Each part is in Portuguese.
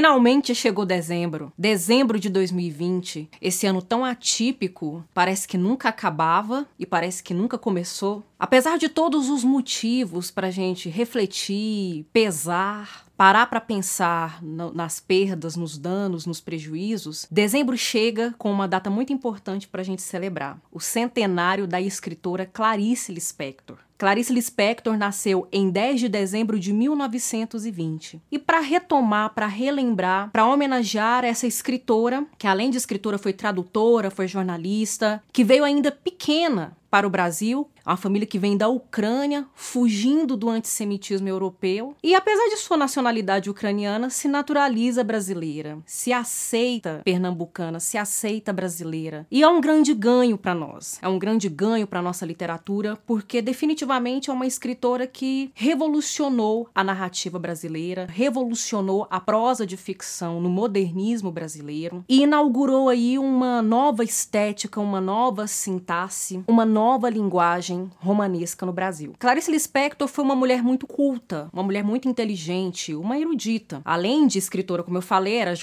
Finalmente chegou dezembro. Dezembro de 2020. Esse ano tão atípico, parece que nunca acabava e parece que nunca começou. Apesar de todos os motivos para gente refletir, pesar, parar para pensar no, nas perdas, nos danos, nos prejuízos, dezembro chega com uma data muito importante para a gente celebrar: o centenário da escritora Clarice Lispector. Clarice Lispector nasceu em 10 de dezembro de 1920. E para retomar, para relembrar, para homenagear essa escritora, que além de escritora foi tradutora, foi jornalista, que veio ainda pequena para o Brasil, uma família que vem da Ucrânia, fugindo do antissemitismo europeu, e apesar de sua nacionalidade ucraniana, se naturaliza brasileira, se aceita pernambucana, se aceita brasileira. E é um grande ganho para nós. É um grande ganho para nossa literatura, porque definitivamente é uma escritora que revolucionou a narrativa brasileira, revolucionou a prosa de ficção no modernismo brasileiro e inaugurou aí uma nova estética, uma nova sintaxe, uma nova linguagem romanesca no Brasil. Clarice Lispector foi uma mulher muito culta, uma mulher muito inteligente, uma erudita. Além de escritora, como eu falei, era,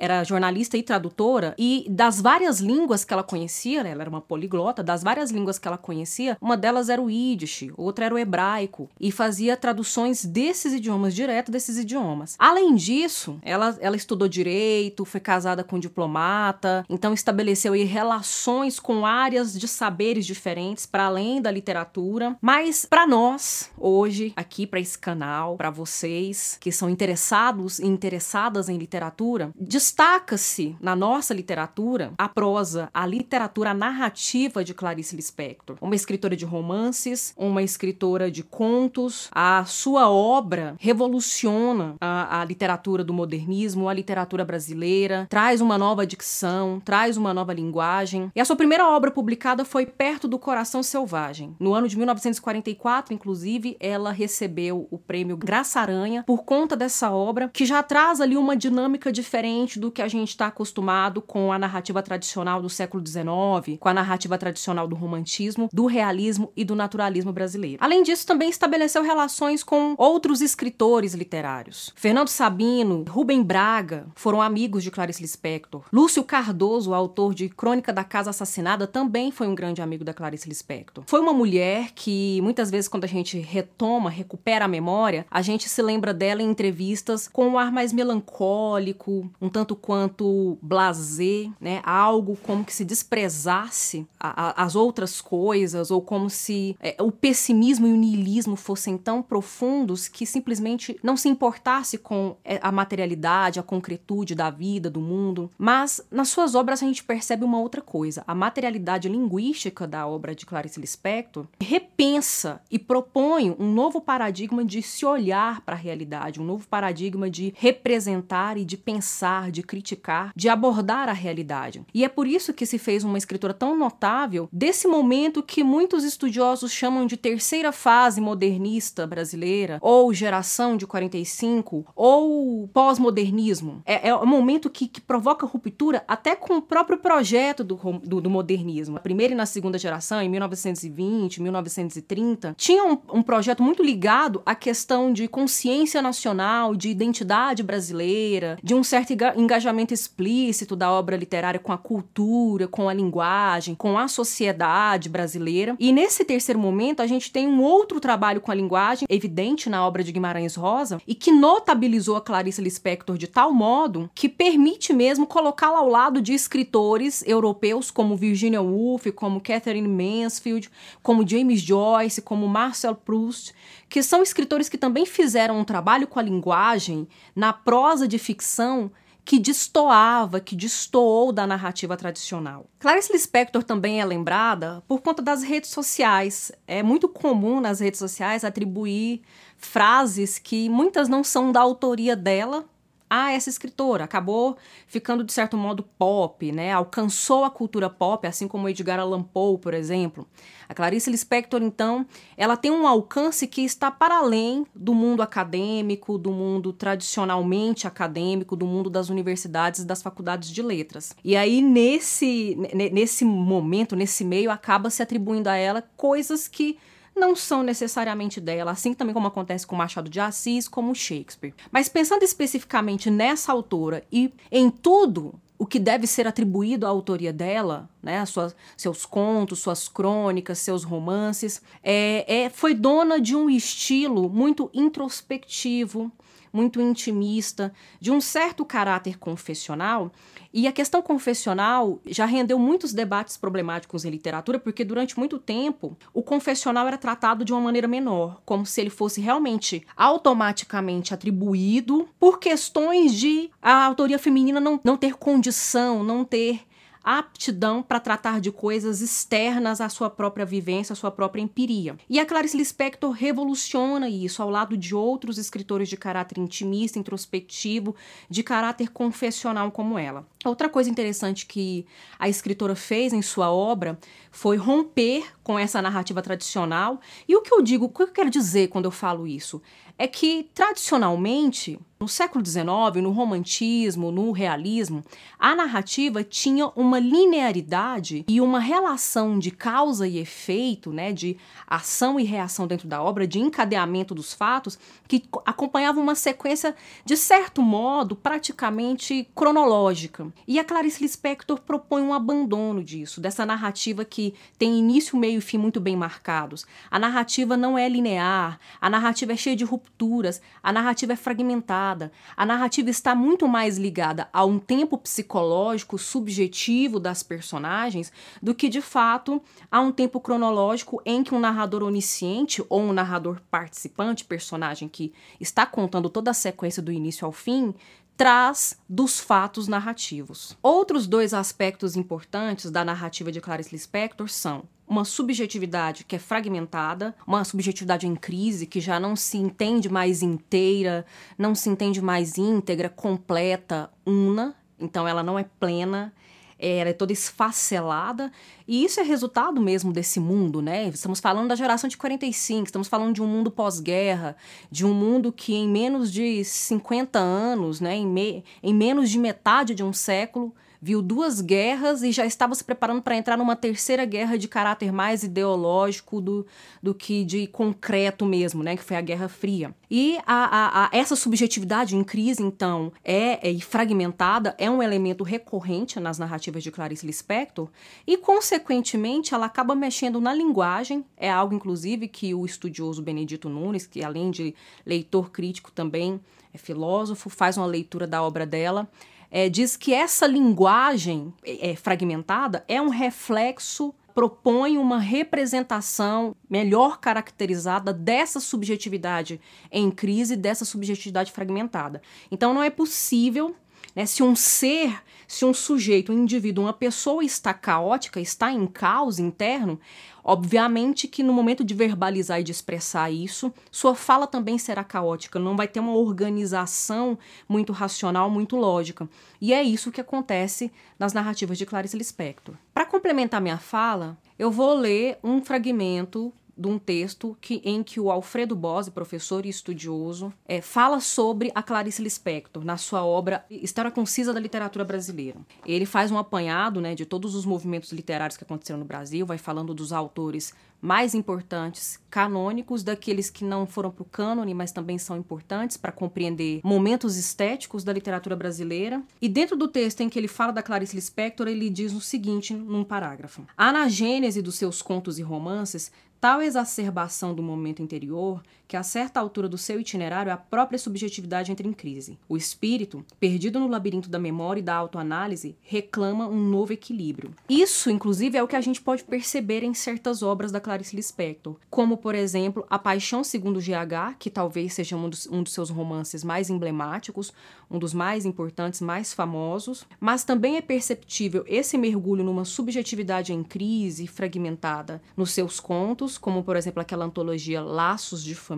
era jornalista e tradutora, e das várias línguas que ela conhecia, né, ela era uma poliglota, das várias línguas que ela conhecia, uma delas era o Yiddish, outra era o hebraico, e fazia traduções desses idiomas, direto desses idiomas. Além disso, ela, ela estudou direito, foi casada com um diplomata, então estabeleceu relações com áreas de saberes diferentes para além da literatura, mas para nós hoje aqui para esse canal, para vocês que são interessados e interessadas em literatura, destaca-se na nossa literatura a prosa, a literatura narrativa de Clarice Lispector, uma escritora de romances, uma escritora de contos. A sua obra revoluciona a, a literatura do modernismo, a literatura brasileira, traz uma nova dicção, traz uma nova linguagem. E a sua primeira obra publicada foi Perto do Coração Selvagem. No ano de 1944, inclusive, ela recebeu o prêmio Graça Aranha por conta dessa obra, que já traz ali uma dinâmica diferente do que a gente está acostumado com a narrativa tradicional do século XIX, com a narrativa tradicional do romantismo, do realismo e do naturalismo brasileiro. Além disso, também estabeleceu relações com outros escritores literários. Fernando Sabino, Rubem Braga foram amigos de Clarice Lispector. Lúcio Cardoso, autor de Crônica da Casa Assassinada, também foi um grande amigo da Clarice Lispector. Foi uma mulher que muitas vezes quando a gente retoma, recupera a memória, a gente se lembra dela em entrevistas com um ar mais melancólico, um tanto quanto blasé, né? Algo como que se desprezasse a, a, as outras coisas ou como se é, o pessimismo e o niilismo fossem tão profundos que simplesmente não se importasse com é, a materialidade, a concretude da vida, do mundo. Mas nas suas obras a gente percebe uma outra coisa, a materialidade linguística da obra de Clarice Lispector, repensa e propõe um novo paradigma de se olhar para a realidade, um novo paradigma de representar e de pensar, de criticar, de abordar a realidade. E é por isso que se fez uma escritora tão notável desse momento que muitos estudiosos chamam de terceira fase modernista brasileira, ou geração de 45, ou pós-modernismo. É, é um momento que, que, provoca ruptura até com o próprio projeto do, do, do modernismo. A primeira e na segunda geração, em 1920, 1930, tinha um, um projeto muito ligado à questão de consciência nacional, de identidade brasileira, de um certo engajamento explícito da obra literária com a cultura, com a linguagem, com a sociedade brasileira. E nesse terceiro momento, a gente tem um outro trabalho com a linguagem, evidente na obra de Guimarães Rosa, e que notabilizou a Clarice Lispector de tal modo que permite mesmo colocá-la ao lado de escritores europeus como Virginia Woolf, como Catherine Mansfield, como James Joyce, como Marcel Proust, que são escritores que também fizeram um trabalho com a linguagem na prosa de ficção que destoava, que destoou da narrativa tradicional. Clarice Lispector também é lembrada por conta das redes sociais. É muito comum nas redes sociais atribuir frases que muitas não são da autoria dela, a essa escritora, acabou ficando de certo modo pop, né? Alcançou a cultura pop, assim como Edgar Allan Poe, por exemplo. A Clarice Lispector, então, ela tem um alcance que está para além do mundo acadêmico, do mundo tradicionalmente acadêmico, do mundo das universidades e das faculdades de letras. E aí nesse nesse momento, nesse meio, acaba se atribuindo a ela coisas que não são necessariamente dela, assim também como acontece com Machado de Assis, como Shakespeare. Mas pensando especificamente nessa autora e em tudo o que deve ser atribuído à autoria dela, né, suas, seus contos, suas crônicas, seus romances, é, é, foi dona de um estilo muito introspectivo, muito intimista, de um certo caráter confessional. E a questão confessional já rendeu muitos debates problemáticos em literatura, porque durante muito tempo o confessional era tratado de uma maneira menor, como se ele fosse realmente automaticamente atribuído por questões de a autoria feminina não, não ter condição, não ter aptidão para tratar de coisas externas à sua própria vivência, à sua própria empiria. E a Clarice Lispector revoluciona isso ao lado de outros escritores de caráter intimista, introspectivo, de caráter confessional como ela. Outra coisa interessante que a escritora fez em sua obra foi romper com essa narrativa tradicional. E o que eu digo, o que eu quero dizer quando eu falo isso? É que, tradicionalmente, no século XIX, no romantismo, no realismo, a narrativa tinha uma linearidade e uma relação de causa e efeito, né, de ação e reação dentro da obra, de encadeamento dos fatos, que acompanhava uma sequência, de certo modo, praticamente cronológica. E a Clarice Lispector propõe um abandono disso, dessa narrativa que tem início, meio e fim muito bem marcados. A narrativa não é linear, a narrativa é cheia de rupturas, a narrativa é fragmentada a narrativa está muito mais ligada a um tempo psicológico subjetivo das personagens do que de fato a um tempo cronológico em que um narrador onisciente ou um narrador participante, personagem que está contando toda a sequência do início ao fim, traz dos fatos narrativos. Outros dois aspectos importantes da narrativa de Clarice Lispector são uma subjetividade que é fragmentada, uma subjetividade em crise que já não se entende mais inteira, não se entende mais íntegra, completa, una, então ela não é plena, ela é toda esfacelada, e isso é resultado mesmo desse mundo, né? Estamos falando da geração de 45, estamos falando de um mundo pós-guerra, de um mundo que em menos de 50 anos, né, em, me, em menos de metade de um século, viu duas guerras e já estava se preparando para entrar numa terceira guerra de caráter mais ideológico do, do que de concreto mesmo, né? Que foi a Guerra Fria. E a, a, a essa subjetividade em crise, então, é, é fragmentada, é um elemento recorrente nas narrativas de Clarice Lispector e, consequentemente, ela acaba mexendo na linguagem. É algo, inclusive, que o estudioso Benedito Nunes, que além de leitor crítico também é filósofo, faz uma leitura da obra dela é, diz que essa linguagem é, fragmentada é um reflexo propõe uma representação melhor caracterizada dessa subjetividade em crise, dessa subjetividade fragmentada. Então não é possível, né, se um ser, se um sujeito, um indivíduo, uma pessoa está caótica, está em caos interno, Obviamente que no momento de verbalizar e de expressar isso, sua fala também será caótica, não vai ter uma organização muito racional, muito lógica. E é isso que acontece nas narrativas de Clarice Lispector. Para complementar minha fala, eu vou ler um fragmento de um texto que, em que o Alfredo Bose, professor e estudioso, é, fala sobre a Clarice Lispector na sua obra História Concisa da Literatura Brasileira. Ele faz um apanhado né, de todos os movimentos literários que aconteceram no Brasil, vai falando dos autores mais importantes, canônicos, daqueles que não foram para o cânone, mas também são importantes para compreender momentos estéticos da literatura brasileira. E dentro do texto em que ele fala da Clarice Lispector, ele diz o seguinte num parágrafo: Há na gênese dos seus contos e romances tal exacerbação do momento interior que a certa altura do seu itinerário a própria subjetividade entra em crise. O espírito, perdido no labirinto da memória e da autoanálise, reclama um novo equilíbrio. Isso, inclusive, é o que a gente pode perceber em certas obras da Clarice Lispector, como, por exemplo, A Paixão Segundo GH, que talvez seja um dos, um dos seus romances mais emblemáticos, um dos mais importantes, mais famosos, mas também é perceptível esse mergulho numa subjetividade em crise, fragmentada, nos seus contos, como por exemplo aquela antologia Laços de Família,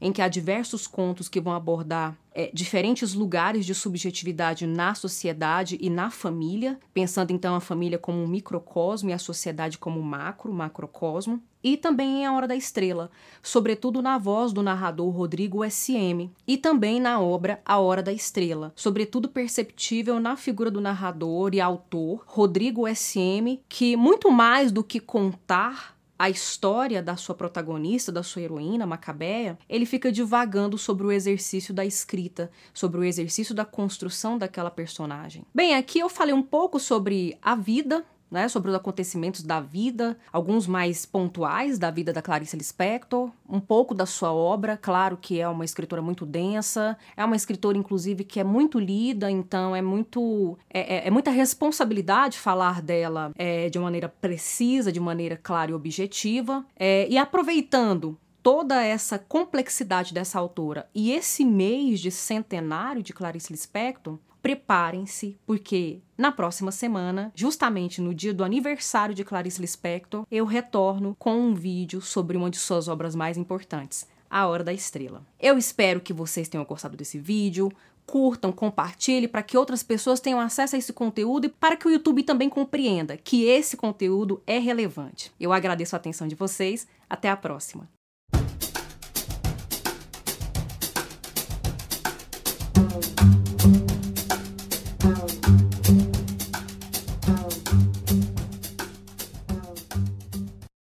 em que há diversos contos que vão abordar é, diferentes lugares de subjetividade na sociedade e na família, pensando então a família como um microcosmo e a sociedade como macro, macrocosmo. E também em A Hora da Estrela, sobretudo na voz do narrador Rodrigo S.M. E também na obra A Hora da Estrela, sobretudo perceptível na figura do narrador e autor Rodrigo S.M., que muito mais do que contar a história da sua protagonista, da sua heroína, Macabeia, ele fica divagando sobre o exercício da escrita, sobre o exercício da construção daquela personagem. Bem, aqui eu falei um pouco sobre a vida né, sobre os acontecimentos da vida, alguns mais pontuais da vida da Clarice Lispector, um pouco da sua obra, claro que é uma escritora muito densa, é uma escritora inclusive que é muito lida, então é muito é, é, é muita responsabilidade falar dela é, de maneira precisa, de maneira clara e objetiva, é, e aproveitando toda essa complexidade dessa autora e esse mês de centenário de Clarice Lispector, preparem-se, porque na próxima semana, justamente no dia do aniversário de Clarice Lispector, eu retorno com um vídeo sobre uma de suas obras mais importantes, A Hora da Estrela. Eu espero que vocês tenham gostado desse vídeo. Curtam, compartilhem para que outras pessoas tenham acesso a esse conteúdo e para que o YouTube também compreenda que esse conteúdo é relevante. Eu agradeço a atenção de vocês. Até a próxima.